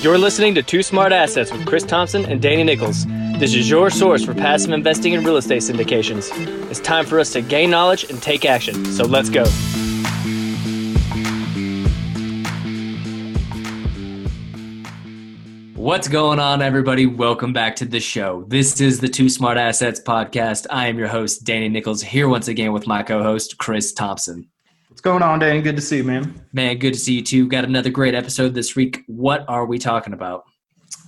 You're listening to Two Smart Assets with Chris Thompson and Danny Nichols. This is your source for passive investing in real estate syndications. It's time for us to gain knowledge and take action. So let's go. What's going on, everybody? Welcome back to the show. This is the Two Smart Assets podcast. I am your host, Danny Nichols, here once again with my co host, Chris Thompson. What's going on, Dan? Good to see you, man. Man, good to see you too. Got another great episode this week. What are we talking about?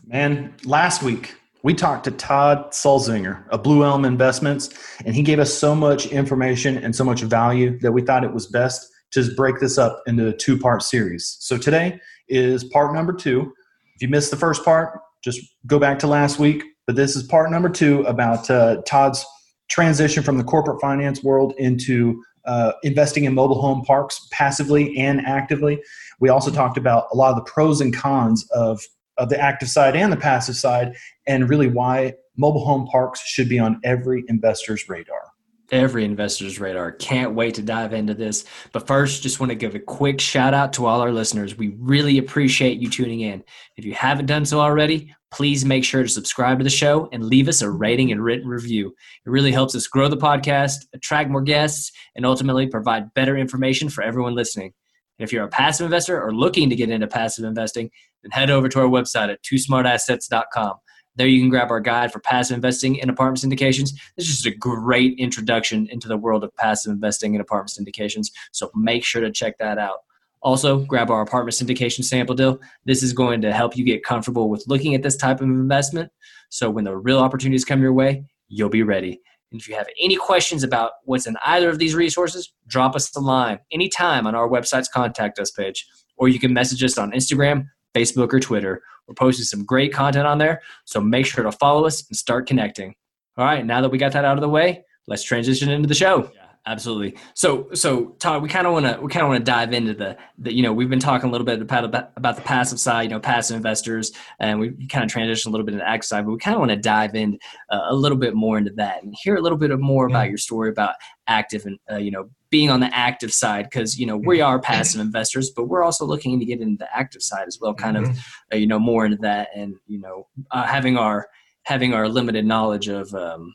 Man, last week we talked to Todd Sulzinger of Blue Elm Investments, and he gave us so much information and so much value that we thought it was best to just break this up into a two part series. So today is part number two. If you missed the first part, just go back to last week. But this is part number two about uh, Todd's transition from the corporate finance world into uh, investing in mobile home parks passively and actively. We also talked about a lot of the pros and cons of, of the active side and the passive side, and really why mobile home parks should be on every investor's radar every investor's radar. Can't wait to dive into this. But first, just want to give a quick shout out to all our listeners. We really appreciate you tuning in. If you haven't done so already, please make sure to subscribe to the show and leave us a rating and written review. It really helps us grow the podcast, attract more guests, and ultimately provide better information for everyone listening. And if you're a passive investor or looking to get into passive investing, then head over to our website at twosmartassets.com. There you can grab our guide for passive investing in apartment syndications. This is just a great introduction into the world of passive investing in apartment syndications. So make sure to check that out. Also, grab our apartment syndication sample deal. This is going to help you get comfortable with looking at this type of investment. So when the real opportunities come your way, you'll be ready. And if you have any questions about what's in either of these resources, drop us a line anytime on our website's contact us page, or you can message us on Instagram, Facebook, or Twitter. We're posting some great content on there, so make sure to follow us and start connecting. All right, now that we got that out of the way, let's transition into the show. Absolutely. So, so Todd, we kind of want to we kind of want to dive into the, the you know we've been talking a little bit about about the passive side, you know, passive investors, and we kind of transitioned a little bit into the active side, but we kind of want to dive in uh, a little bit more into that and hear a little bit more about your story about active and uh, you know being on the active side because you know we are passive investors but we're also looking to get into the active side as well kind mm-hmm. of uh, you know more into that and you know uh, having our having our limited knowledge of um,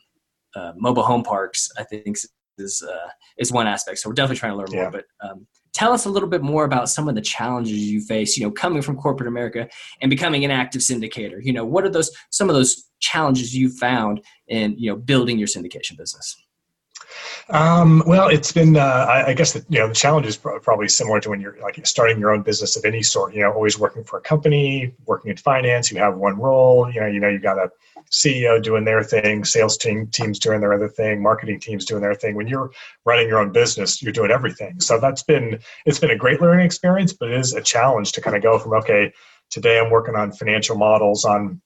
uh, mobile home parks i think is uh, is one aspect. So we're definitely trying to learn yeah. more but um, tell us a little bit more about some of the challenges you face you know coming from corporate america and becoming an active syndicator. You know what are those some of those challenges you found in you know building your syndication business um, well, it's been, uh, I, I, guess, the, you know, the challenge is probably similar to when you're like starting your own business of any sort, you know, always working for a company, working in finance, you have one role, you know, you know, you got a CEO doing their thing, sales team teams doing their other thing, marketing teams doing their thing. When you're running your own business, you're doing everything. So that's been, it's been a great learning experience, but it is a challenge to kind of go from, okay, today I'm working on financial models on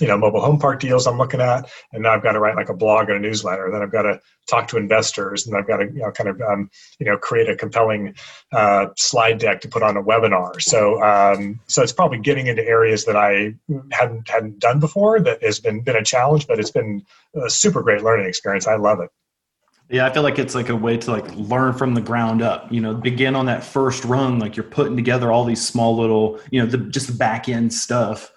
you know mobile home park deals I'm looking at, and now I've got to write like a blog and a newsletter. Then I've got to talk to investors, and I've got to you know kind of um, you know create a compelling uh, slide deck to put on a webinar. So um, so it's probably getting into areas that I hadn't hadn't done before that has been been a challenge, but it's been a super great learning experience. I love it. Yeah, I feel like it's like a way to like learn from the ground up. You know, begin on that first rung, like you're putting together all these small little, you know, the just the back end stuff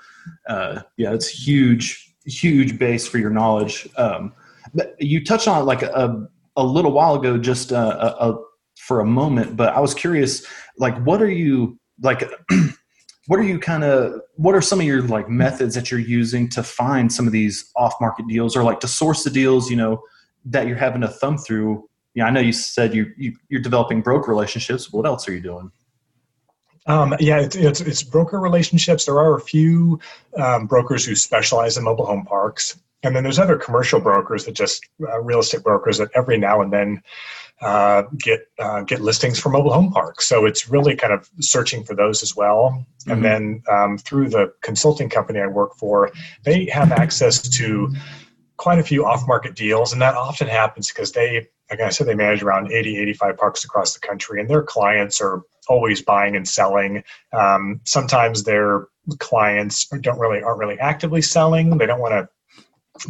uh, yeah, it's huge, huge base for your knowledge. Um, but you touched on it like a, a little while ago, just uh, a, a, for a moment, but I was curious, like, what are you like? what are you kind of what are some of your like methods that you're using to find some of these off market deals or like to source the deals you know that you're having to thumb through yeah i know you said you, you are developing broker relationships what else are you doing um, yeah, it's, it's, it's, broker relationships. There are a few um, brokers who specialize in mobile home parks. And then there's other commercial brokers that just uh, real estate brokers that every now and then uh, get uh, get listings for mobile home parks. So it's really kind of searching for those as well. Mm-hmm. And then um, through the consulting company I work for, they have access to quite a few off-market deals, and that often happens because they, like I said, they manage around 80, 85 parks across the country, and their clients are always buying and selling. Um, sometimes their clients don't really aren't really actively selling. They don't want to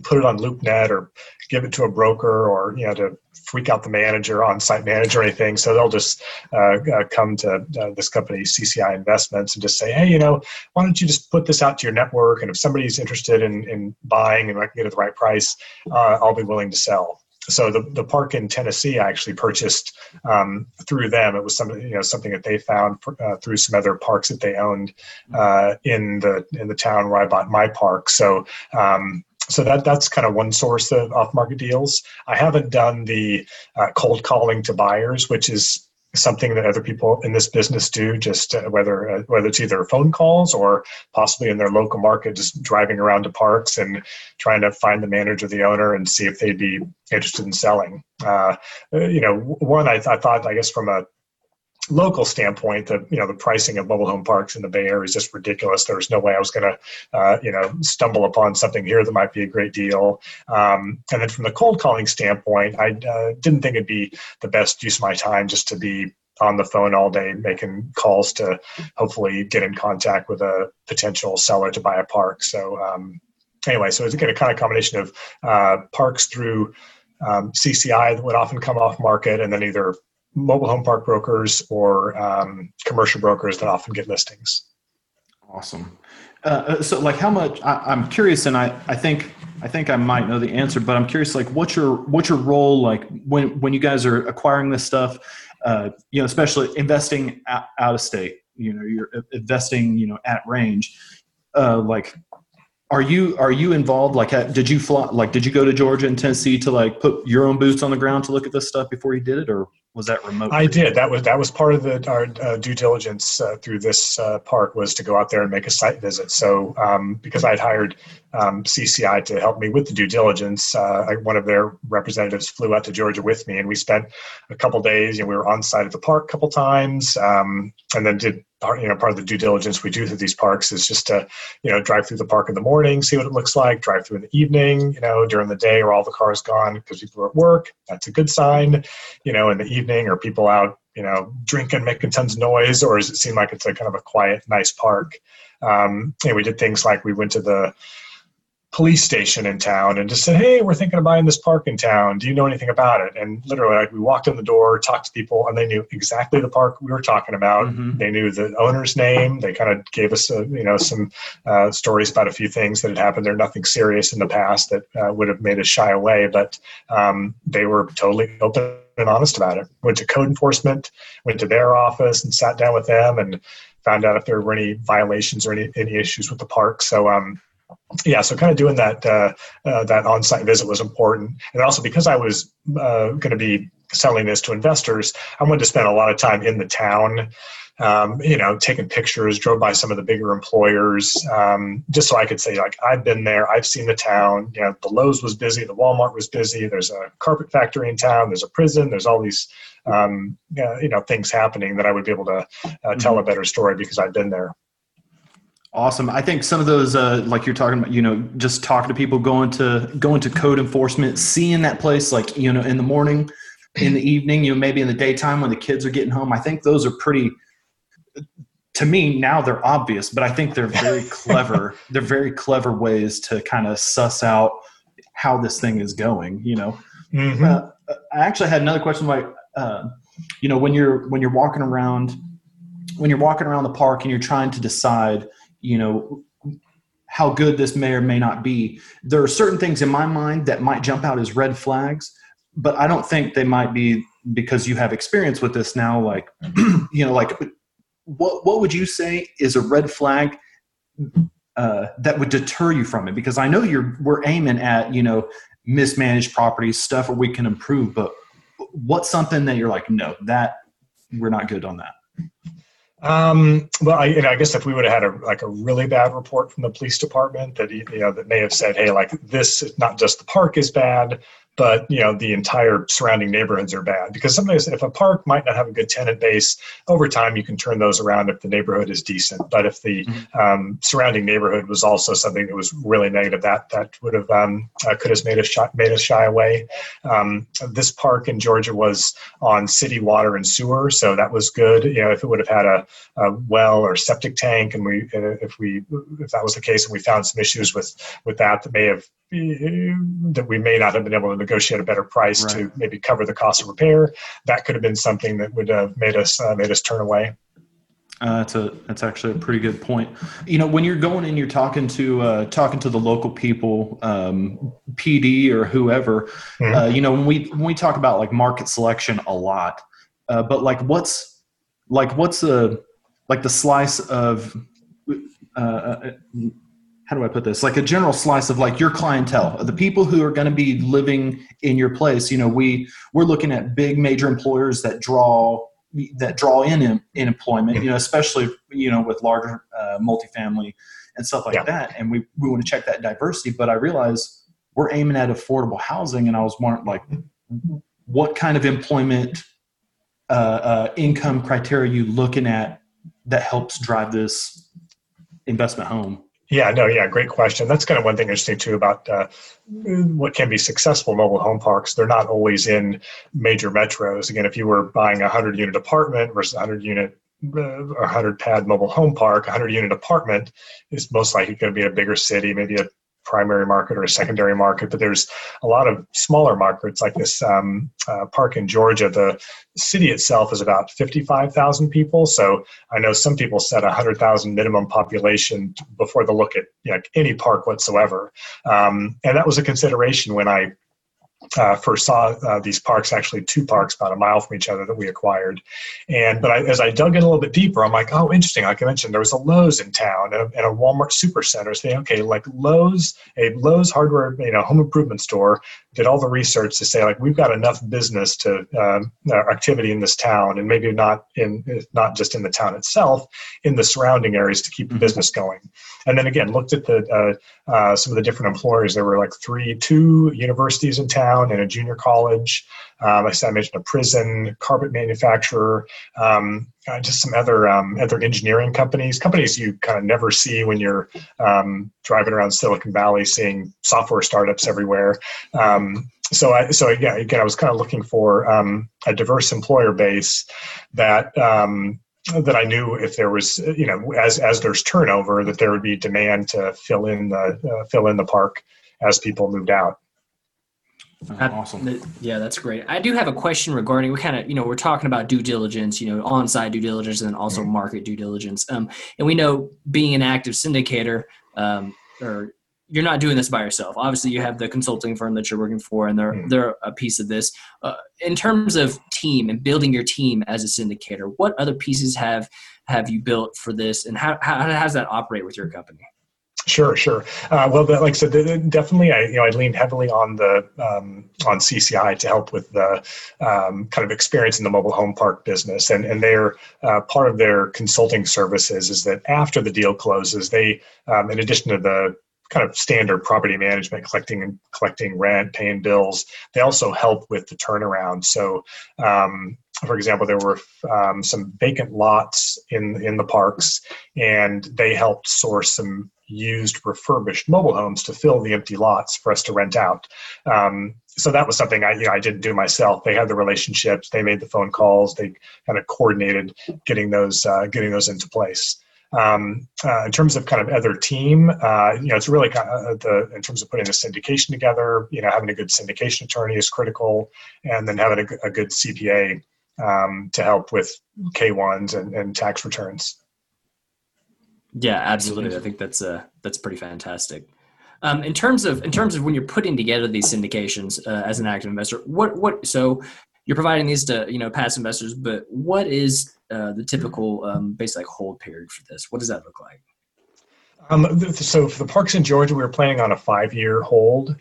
put it on LoopNet or give it to a broker or you know to freak out the manager on site manager or anything so they'll just uh, uh, come to uh, this company cci investments and just say hey you know why don't you just put this out to your network and if somebody's interested in, in buying and I can get it at the right price uh, i'll be willing to sell so the, the park in Tennessee I actually purchased um, through them. It was something you know something that they found uh, through some other parks that they owned uh, in the in the town where I bought my park. So um, so that that's kind of one source of off market deals. I haven't done the uh, cold calling to buyers, which is something that other people in this business do just uh, whether uh, whether it's either phone calls or possibly in their local market just driving around to parks and trying to find the manager the owner and see if they'd be interested in selling. Uh, you know one I, I thought i guess from a local standpoint, the you know the pricing of mobile home parks in the Bay Area is just ridiculous. There was no way I was going to uh, you know stumble upon something here that might be a great deal. Um, and then from the cold calling standpoint, I uh, didn't think it'd be the best use of my time just to be on the phone all day making calls to hopefully get in contact with a potential seller to buy a park. So um, anyway, so it's again a kind of combination of uh, parks through um, CCI that would often come off market, and then either mobile home park brokers or um, commercial brokers that often get listings. Awesome. Uh, uh, so, like, how much? I, am curious, and I, I think I think I might know the answer, but I'm curious, like, what's your what's your role like when when you guys are acquiring this stuff? Uh, you know, especially investing out, out of state. You know, you're investing, you know, at range. Uh, like, are you are you involved? Like, did you fly? Like, did you go to Georgia and Tennessee to like put your own boots on the ground to look at this stuff before you did it, or was that remote? I did. That was that was part of the our uh, due diligence uh, through this uh, park was to go out there and make a site visit. So um, because I'd hired um, CCI to help me with the due diligence, uh, I, one of their representatives flew out to Georgia with me, and we spent a couple days. You know, we were on site at the park a couple times, um, and then did part, you know part of the due diligence we do through these parks is just to you know drive through the park in the morning, see what it looks like, drive through in the evening. You know, during the day, are all the cars gone because people are at work. That's a good sign. You know, in the evening evening? Are people out, you know, drinking, making tons of noise, or does it seem like it's a kind of a quiet, nice park? Um, and we did things like we went to the police station in town and just said, "Hey, we're thinking of buying this park in town. Do you know anything about it?" And literally, like, we walked in the door, talked to people, and they knew exactly the park we were talking about. Mm-hmm. They knew the owner's name. They kind of gave us, a, you know, some uh, stories about a few things that had happened there. Nothing serious in the past that uh, would have made us shy away, but um, they were totally open and honest about it. Went to code enforcement, went to their office and sat down with them and found out if there were any violations or any, any issues with the park. So, um, yeah, so kind of doing that uh, uh, that on-site visit was important, and also because I was uh, going to be selling this to investors, I wanted to spend a lot of time in the town um, you know, taking pictures, drove by some of the bigger employers, um, just so I could say, like, I've been there, I've seen the town. You know, the Lowe's was busy, the Walmart was busy. There's a carpet factory in town. There's a prison. There's all these, um, you know, things happening that I would be able to uh, tell mm-hmm. a better story because I've been there. Awesome. I think some of those, uh, like you're talking about, you know, just talking to people, going to going to code enforcement, seeing that place, like you know, in the morning, in the evening, you know, maybe in the daytime when the kids are getting home. I think those are pretty to me now they're obvious, but I think they're very clever. they're very clever ways to kind of suss out how this thing is going. You know, mm-hmm. uh, I actually had another question like, uh, you know, when you're when you're walking around, when you're walking around the park and you're trying to decide, you know, how good this may or may not be. There are certain things in my mind that might jump out as red flags, but I don't think they might be because you have experience with this now. Like, you know, like what what would you say is a red flag uh, that would deter you from it? Because I know you're we're aiming at you know mismanaged properties, stuff where we can improve, but what's something that you're like, no, that we're not good on that. Um, well, I, you know, I guess if we would have had a like a really bad report from the police department that you know that may have said, hey, like this, not just the park is bad, but you know the entire surrounding neighborhoods are bad because sometimes if a park might not have a good tenant base over time you can turn those around if the neighborhood is decent. But if the mm-hmm. um, surrounding neighborhood was also something that was really negative that that would have um, uh, could have made us shy, made us shy away. Um, this park in georgia was on city water and sewer so that was good. You know if it would have had a, a well or septic tank and we if we if that was the case and we found some issues with with that that may have that we may not have been able to negotiate a better price right. to maybe cover the cost of repair. That could have been something that would have made us uh, made us turn away. Uh, that's a that's actually a pretty good point. You know, when you're going and you're talking to uh, talking to the local people, um, PD or whoever, mm-hmm. uh, you know, when we when we talk about like market selection a lot, uh, but like what's like what's the like the slice of uh, uh, how do I put this? Like a general slice of like your clientele, the people who are going to be living in your place. You know, we we're looking at big major employers that draw that draw in in, in employment. You know, especially you know with larger uh, multifamily and stuff like yeah. that. And we we want to check that diversity. But I realize we're aiming at affordable housing, and I was wondering like, what kind of employment uh, uh, income criteria you looking at that helps drive this investment home? Yeah, no, yeah, great question. That's kind of one thing interesting too about uh, what can be successful mobile home parks. They're not always in major metros. Again, if you were buying a hundred unit apartment versus a hundred unit uh, or 100 pad mobile home park, a 100 unit apartment is most likely going to be in a bigger city, maybe a primary market or a secondary market, but there's a lot of smaller markets like this um, uh, park in Georgia. The city itself is about 55,000 people. So I know some people set 100,000 minimum population before they look at you know, any park whatsoever. Um, and that was a consideration when I uh, first saw uh, these parks, actually two parks about a mile from each other that we acquired. And but I, as I dug in a little bit deeper, I'm like, oh, interesting. Like I mentioned, there was a Lowe's in town and a, and a Walmart Supercenter. So okay, like Lowe's, a Lowe's hardware, you know, home improvement store did all the research to say like we've got enough business to um, uh, activity in this town, and maybe not in not just in the town itself, in the surrounding areas to keep the mm-hmm. business going. And then again, looked at the uh, uh, some of the different employers. There were like three, two universities in town and a junior college. Um, I mentioned a prison, carpet manufacturer, um, uh, just some other um, other engineering companies, companies you kind of never see when you're um, driving around Silicon Valley, seeing software startups everywhere. Um, so I so yeah, again, I was kind of looking for um, a diverse employer base that that I knew if there was, you know, as as there's turnover, that there would be demand to fill in the uh, fill in the park as people moved out. Oh, awesome. Yeah, that's great. I do have a question regarding we kind of you know we're talking about due diligence, you know, on-site due diligence and also mm-hmm. market due diligence. Um, and we know being an active syndicator, um, or you're not doing this by yourself. Obviously, you have the consulting firm that you're working for, and they're mm-hmm. they're a piece of this. Uh, in terms of team and building your team as a syndicator, what other pieces have have you built for this, and how how, how does that operate with your company? Sure, sure. Uh, well, like I said, definitely, I you know I leaned heavily on the um, on CCI to help with the um, kind of experience in the mobile home park business, and and their uh, part of their consulting services is that after the deal closes, they um, in addition to the kind of standard property management, collecting and collecting rent, paying bills. They also help with the turnaround. So, um, for example, there were um, some vacant lots in in the parks, and they helped source some used refurbished mobile homes to fill the empty lots for us to rent out. Um, so that was something I, you know, I didn't do myself. They had the relationships, they made the phone calls, they kind of coordinated getting those uh, getting those into place. Um, uh, in terms of kind of other team, uh, you know, it's really kind of the in terms of putting the syndication together. You know, having a good syndication attorney is critical, and then having a, a good CPA um, to help with K ones and, and tax returns. Yeah, absolutely. I think that's uh, that's pretty fantastic. Um, in terms of in terms of when you're putting together these syndications uh, as an active investor, what what so you're providing these to you know past investors, but what is uh, the typical um, basically like hold period for this? What does that look like? Um, so for the parks in Georgia, we were planning on a five-year hold,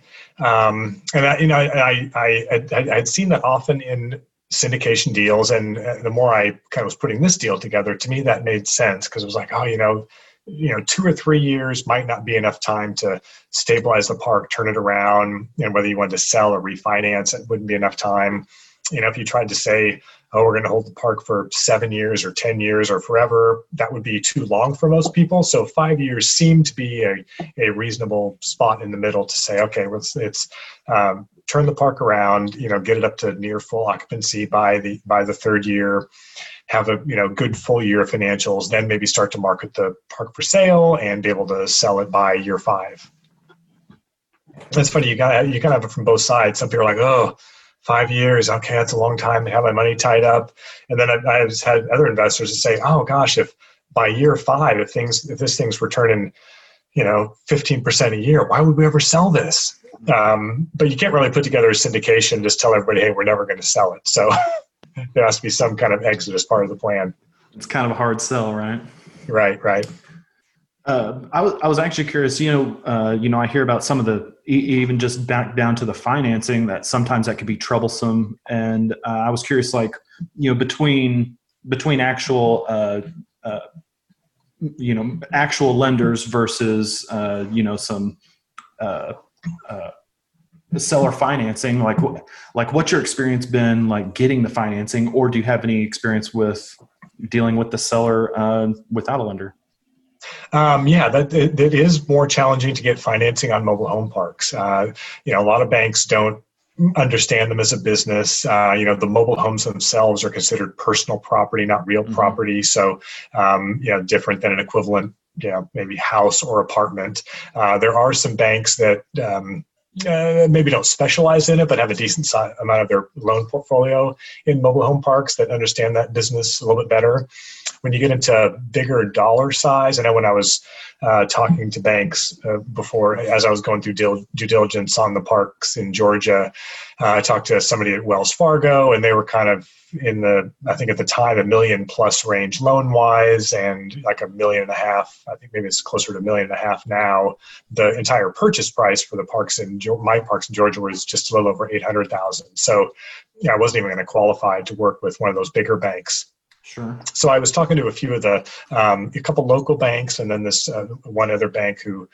um, and I, you know, I, I, I, had seen that often in syndication deals, and uh, the more I kind of was putting this deal together, to me that made sense because it was like, oh, you know, you know two or three years might not be enough time to stabilize the park turn it around and whether you wanted to sell or refinance it wouldn't be enough time you know if you tried to say oh we're going to hold the park for seven years or ten years or forever that would be too long for most people so five years seemed to be a, a reasonable spot in the middle to say okay it's, it's um, turn the park around you know get it up to near full occupancy by the by the third year have a you know good full year of financials, then maybe start to market the park for sale and be able to sell it by year five. That's funny. You got you kind of have it from both sides. Some people are like, "Oh, five years. Okay, that's a long time to have my money tied up." And then I, I've had other investors that say, "Oh gosh, if by year five, if things if this thing's returning, you know, fifteen percent a year, why would we ever sell this?" Um, but you can't really put together a syndication just tell everybody, "Hey, we're never going to sell it." So there has to be some kind of exit as part of the plan. It's kind of a hard sell, right? Right, right. Uh, I was I was actually curious. You know, uh, you know, I hear about some of the even just back down to the financing that sometimes that could be troublesome, and uh, I was curious, like you know, between between actual uh, uh, you know actual lenders versus you know some seller financing, like like what's your experience been like getting the financing, or do you have any experience with dealing with the seller without a lender? Um, yeah, that it, it is more challenging to get financing on mobile home parks. Uh, you know, a lot of banks don't understand them as a business. Uh, you know, the mobile homes themselves are considered personal property, not real mm-hmm. property. So, um, you know, different than an equivalent, you know, maybe house or apartment. Uh, there are some banks that um, uh, maybe don't specialize in it, but have a decent si- amount of their loan portfolio in mobile home parks that understand that business a little bit better. When you get into bigger dollar size, I know when I was uh, talking to banks uh, before, as I was going through due, due diligence on the parks in Georgia, uh, I talked to somebody at Wells Fargo, and they were kind of in the, I think at the time, a million plus range loan wise, and like a million and a half. I think maybe it's closer to a million and a half now. The entire purchase price for the parks in my parks in Georgia was just a little over eight hundred thousand. So, yeah, I wasn't even going to qualify to work with one of those bigger banks. Sure. So I was talking to a few of the, um, a couple local banks, and then this uh, one other bank who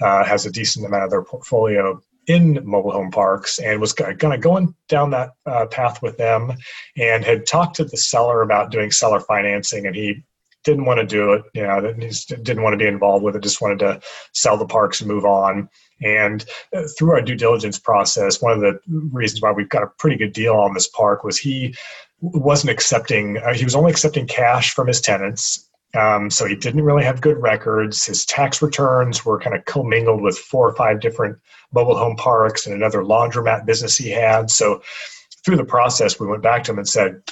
uh, has a decent amount of their portfolio in mobile home parks and was kind of going down that uh, path with them and had talked to the seller about doing seller financing and he didn't want to do it you know he didn't want to be involved with it just wanted to sell the parks and move on. And uh, through our due diligence process one of the reasons why we've got a pretty good deal on this park was he wasn't accepting uh, he was only accepting cash from his tenants um, so he didn't really have good records. His tax returns were kind of commingled with four or five different mobile home parks and another laundromat business he had. So through the process, we went back to him and said,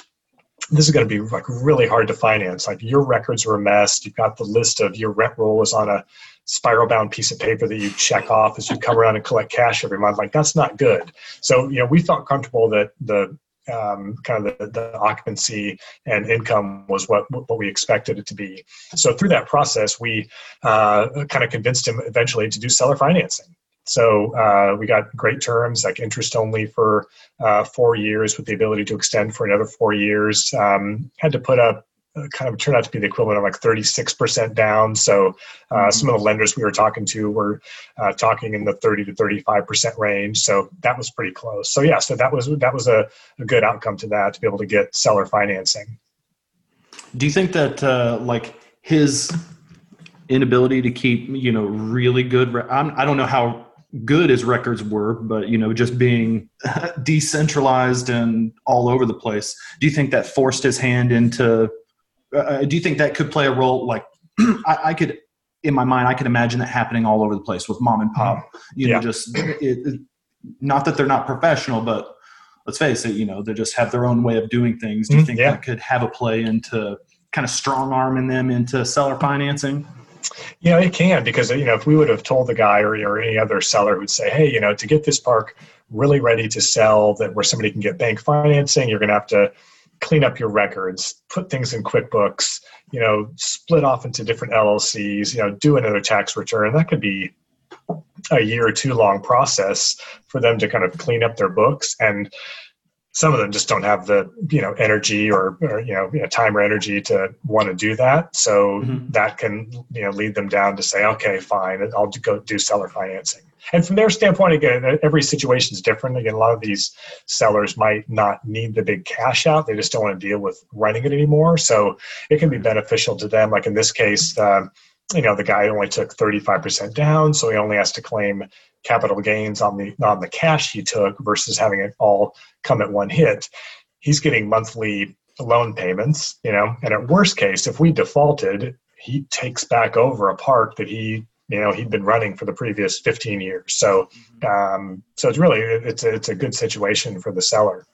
this is going to be like really hard to finance. Like your records are a mess. You've got the list of your rent roll is on a spiral bound piece of paper that you check off as you come around and collect cash every month. Like that's not good. So, you know, we felt comfortable that the um, kind of the, the, occupancy and income was what what we expected it to be. So through that process, we uh, kind of convinced him eventually to do seller financing. So uh, we got great terms, like interest only for uh, four years, with the ability to extend for another four years. Um, had to put up kind of turned out to be the equivalent of like 36% down. So uh, mm-hmm. some of the lenders we were talking to were uh, talking in the 30 to 35% range. So that was pretty close. So yeah, so that was that was a, a good outcome to that to be able to get seller financing. Do you think that uh, like his inability to keep you know really good? Re- I'm, I don't know how good his records were, but you know, just being decentralized and all over the place. Do you think that forced his hand into uh, do you think that could play a role? Like, I, I, could, in my mind, I could imagine that happening all over the place with mom and pop. Mm-hmm. You know, just it, it, not that they're not professional, but let's face it, you know, they just have their own way of doing things. Do you mm-hmm. think yeah. that could have a play into kind of strong arming them into seller financing? Yeah, it can because you know if we would have told the guy or, or any other seller who'd say, hey, you know, to get this park really ready to sell, that where somebody can get bank financing, you're going to have to clean up your records, put things in QuickBooks, you know, split off into different LLCs, you know, do another tax return. That could be a year or two long process for them to kind of clean up their books and some of them just don't have the you know energy or, or you, know, you, know, time or energy to want to do that so mm-hmm. that can you know lead them down to say okay fine i'll go do seller financing and from their standpoint again every situation is different. Again a lot of these sellers might not need the big cash out. They just don't want to deal with running it anymore. So it can be beneficial to them. Like in this case um, you know the guy only took 35% down so he only has to claim capital gains on the on the cash he took versus having it all come at one hit. He's getting monthly loan payments you know and at worst case if we defaulted he takes back over a park that he you know he'd been running for the previous 15 years. So um, so it's really it's a, it's a good situation for the seller.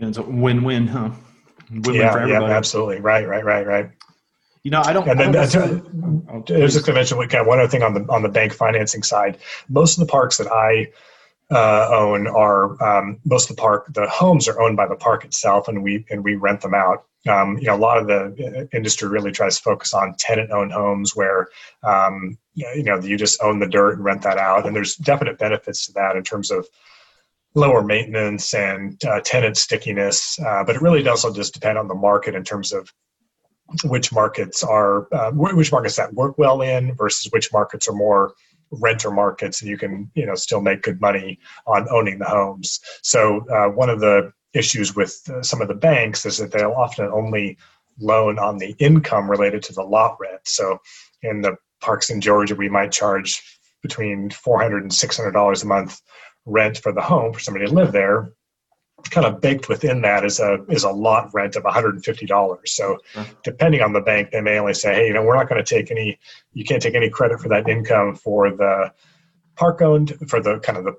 And it's a win-win, huh? Win-win yeah, yeah, absolutely. Right, right, right, right. You know, I don't. And then I, don't I was just going to mention kind of one other thing on the on the bank financing side. Most of the parks that I uh, own are um, most of the park. The homes are owned by the park itself, and we and we rent them out. Um, you know, a lot of the uh, industry really tries to focus on tenant-owned homes where um, you know you just own the dirt and rent that out, and there's definite benefits to that in terms of lower maintenance and uh, tenant stickiness. Uh, but it really does also just depend on the market in terms of which markets are uh, which markets that work well in versus which markets are more renter markets and you can you know still make good money on owning the homes. So uh, one of the issues with uh, some of the banks is that they'll often only loan on the income related to the lot rent. So in the parks in georgia we might charge between 400 and 600 dollars a month rent for the home for somebody to live there kind of baked within that is a is a lot rent of $150 so depending on the bank they may only say hey you know we're not going to take any you can't take any credit for that income for the park owned for the kind of the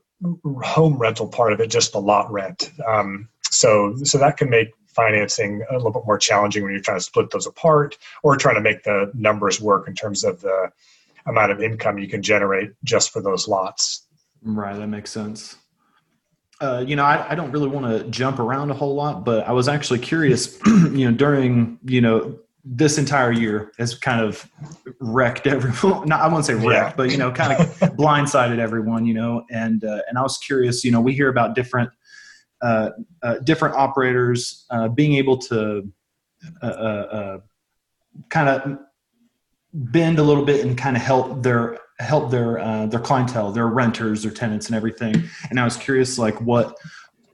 home rental part of it just the lot rent. Um, so so that can make financing a little bit more challenging when you're trying to split those apart or trying to make the numbers work in terms of the amount of income you can generate just for those lots. Right that makes sense uh, you know, I, I don't really want to jump around a whole lot, but I was actually curious, you know, during, you know, this entire year has kind of wrecked everyone. No, I won't say wrecked, yeah. but you know, kind of blindsided everyone. You know, and uh, and I was curious. You know, we hear about different uh, uh, different operators uh, being able to uh, uh, kind of bend a little bit and kind of help their help their uh, their clientele, their renters, their tenants, and everything. And I was curious, like what,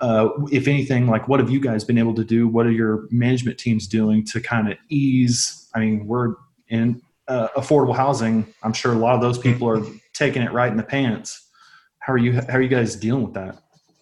uh, if anything, like what have you guys been able to do? What are your management teams doing to kind of ease? I mean, we're in uh, affordable housing. I'm sure a lot of those people are taking it right in the pants. How are you? How are you guys dealing with that?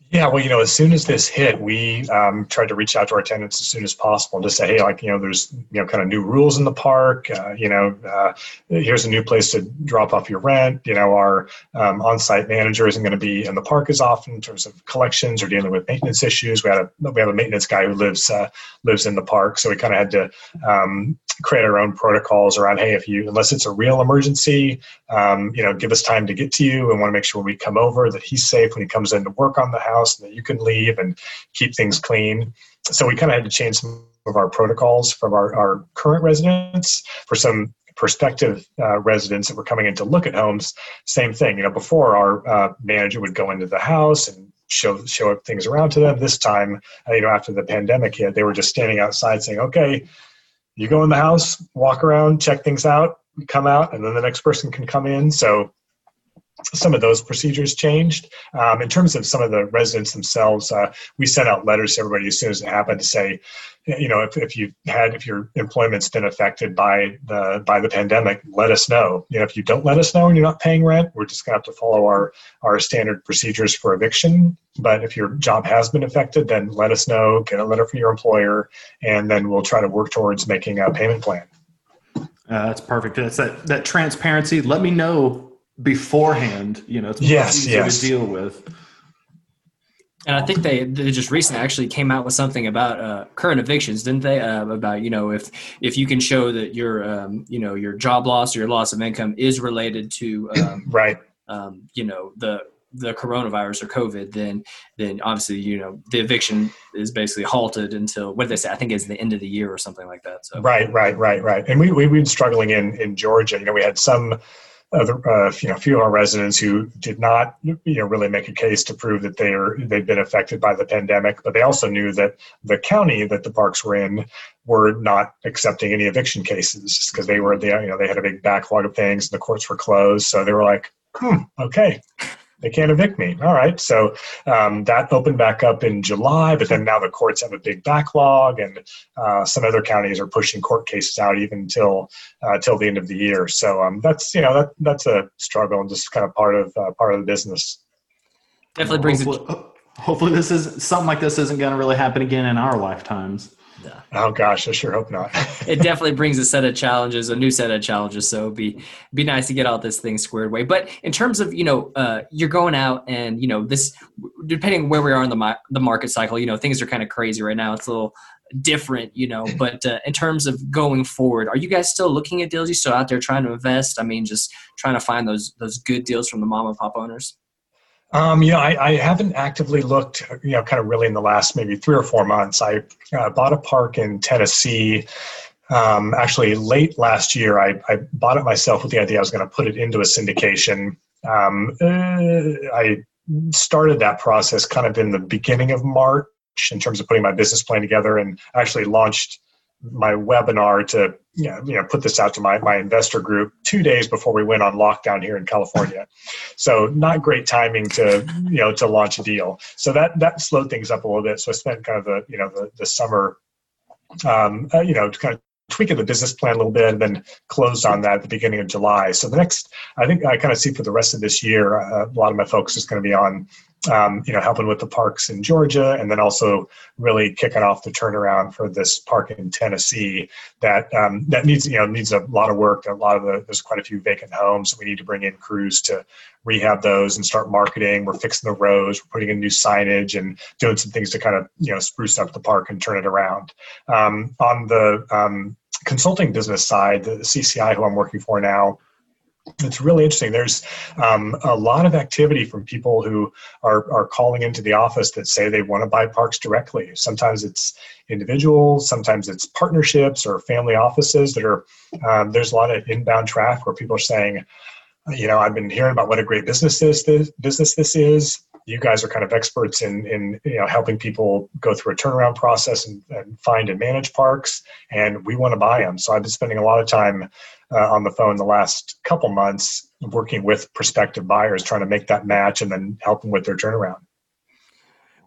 Yeah, well, you know, as soon as this hit, we um, tried to reach out to our tenants as soon as possible and just say, hey, like, you know, there's, you know, kind of new rules in the park. Uh, you know, uh, here's a new place to drop off your rent. You know, our um, on-site manager isn't going to be in the park as often in terms of collections or dealing with maintenance issues. We had a we have a maintenance guy who lives uh, lives in the park, so we kind of had to um, create our own protocols around hey if you unless it's a real emergency um, you know give us time to get to you and want to make sure we come over that he's safe when he comes in to work on the house and that you can leave and keep things clean. So we kind of had to change some of our protocols from our, our current residents for some prospective uh, residents that were coming in to look at homes. Same thing you know before our uh, manager would go into the house and show show things around to them. This time uh, you know after the pandemic hit they were just standing outside saying okay you go in the house, walk around, check things out, come out, and then the next person can come in. So some of those procedures changed. Um, in terms of some of the residents themselves, uh, we sent out letters to everybody as soon as it happened to say, you know, if, if you had if your employment's been affected by the by the pandemic, let us know. You know, if you don't let us know and you're not paying rent, we're just gonna have to follow our our standard procedures for eviction. But if your job has been affected, then let us know. Get a letter from your employer, and then we'll try to work towards making a payment plan. Uh, that's perfect. That's that that transparency. Let me know beforehand. You know, it's yes, yes. to deal with. And I think they, they just recently actually came out with something about uh, current evictions, didn't they? Uh, about you know if if you can show that your um, you know your job loss or your loss of income is related to um, right um, you know the the coronavirus or COVID, then then obviously you know the eviction is basically halted until what did they say? I think it's the end of the year or something like that. So right, right, right, right. And we we've been struggling in in Georgia. You know, we had some other, uh, you know, few of our residents who did not, you know, really make a case to prove that they are they'd been affected by the pandemic, but they also knew that the county that the parks were in were not accepting any eviction cases because they were, they, you know, they had a big backlog of things, and the courts were closed, so they were like, hmm, okay, they can't evict me. All right. So um, that opened back up in July, but then now the courts have a big backlog, and uh, some other counties are pushing court cases out even until uh, till the end of the year. So um, that's you know that that's a struggle and just kind of part of uh, part of the business. Definitely brings hopefully, it. Hopefully, this is something like this isn't going to really happen again in our lifetimes. Oh gosh, I sure hope not. it definitely brings a set of challenges, a new set of challenges. So it'd be be nice to get all this thing squared away. But in terms of you know, uh, you're going out and you know this, depending where we are in the the market cycle, you know, things are kind of crazy right now. It's a little different, you know. But uh, in terms of going forward, are you guys still looking at deals? You still out there trying to invest? I mean, just trying to find those those good deals from the mom and pop owners. Um, you know, I, I, haven't actively looked, you know, kind of really in the last maybe three or four months. I uh, bought a park in Tennessee. Um, actually, late last year, I, I, bought it myself with the idea I was going to put it into a syndication. Um, uh, I started that process kind of in the beginning of March in terms of putting my business plan together and actually launched my webinar to you know, you know put this out to my, my investor group two days before we went on lockdown here in California. So not great timing to you know to launch a deal. So that that slowed things up a little bit. So I spent kind of the you know the, the summer um, uh, you know kind of tweaking the business plan a little bit and then closed on that at the beginning of July. So the next, I think I kind of see for the rest of this year, uh, a lot of my focus is going to be on um, you know, helping with the parks in Georgia, and then also really kicking off the turnaround for this park in Tennessee that um, that needs you know needs a lot of work. A lot of the there's quite a few vacant homes. We need to bring in crews to rehab those and start marketing. We're fixing the roads. We're putting in new signage and doing some things to kind of you know spruce up the park and turn it around. Um, on the um, consulting business side, the CCI who I'm working for now it's really interesting. There's um, a lot of activity from people who are, are calling into the office that say they want to buy parks directly. Sometimes it's individuals, sometimes it's partnerships or family offices that are, um, there's a lot of inbound traffic where people are saying, you know, I've been hearing about what a great business this, business this is. You guys are kind of experts in, in you know helping people go through a turnaround process and, and find and manage parks, and we want to buy them. So I've been spending a lot of time uh, on the phone the last couple months working with prospective buyers trying to make that match and then help them with their turnaround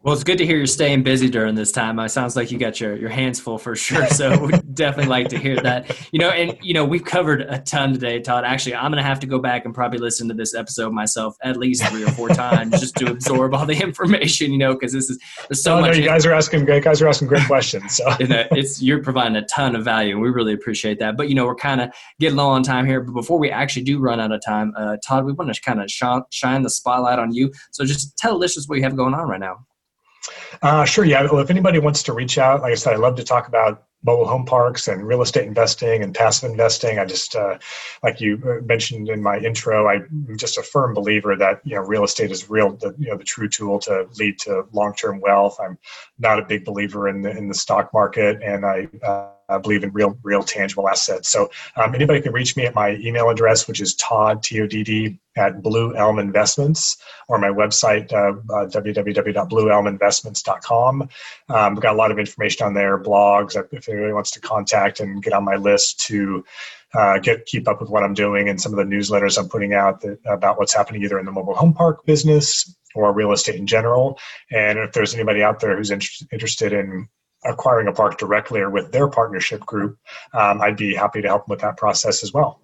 well, it's good to hear you're staying busy during this time. It sounds like you got your, your hands full for sure. So we definitely like to hear that. You know, and you know, we've covered a ton today, Todd. Actually, I'm gonna have to go back and probably listen to this episode myself at least three or four times just to absorb all the information, you know, because this is so oh, much. No, you guys are asking great guys are asking great questions. So you know, it's you're providing a ton of value and we really appreciate that. But you know, we're kind of getting low on time here. But before we actually do run out of time, uh, Todd, we want to kind of shine the spotlight on you. So just tell listeners what you have going on right now. Uh, sure. Yeah. Well, if anybody wants to reach out, like I said, I love to talk about mobile home parks and real estate investing and passive investing. I just, uh, like you uh, mentioned in my intro, I'm just a firm believer that you know real estate is real, the, you know, the true tool to lead to long-term wealth. I'm not a big believer in the in the stock market, and I. Uh, I believe in real, real tangible assets. So um, anybody can reach me at my email address, which is Todd T O D D at Blue Elm Investments, or my website uh, uh, www.blueelminvestments.com. Um, we've got a lot of information on there, blogs. If anybody wants to contact and get on my list to uh, get keep up with what I'm doing and some of the newsletters I'm putting out that, about what's happening either in the mobile home park business or real estate in general. And if there's anybody out there who's in, interested in acquiring a park directly or with their partnership group, um, I'd be happy to help them with that process as well.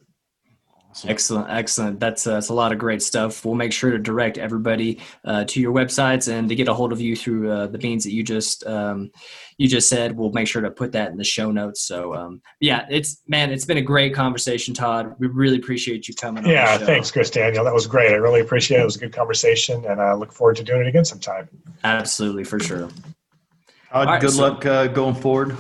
Excellent, excellent. That's, uh, that's a lot of great stuff. We'll make sure to direct everybody uh, to your websites and to get a hold of you through uh, the means that you just um, you just said. We'll make sure to put that in the show notes. So um, yeah, it's man, it's been a great conversation, Todd. We really appreciate you coming. Yeah, thanks, Chris Daniel. That was great. I really appreciate it. It was a good conversation, and I look forward to doing it again sometime. Absolutely, for sure. Uh, right, good so, luck uh, going forward.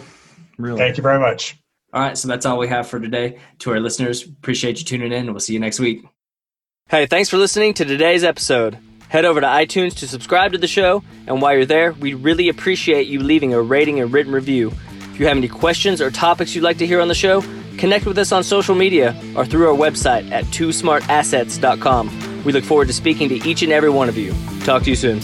Really. Thank you very much. All right, so that's all we have for today. To our listeners, appreciate you tuning in, and we'll see you next week. Hey, thanks for listening to today's episode. Head over to iTunes to subscribe to the show, and while you're there, we'd really appreciate you leaving a rating and written review. If you have any questions or topics you'd like to hear on the show, connect with us on social media or through our website at twosmartassets.com. We look forward to speaking to each and every one of you. Talk to you soon.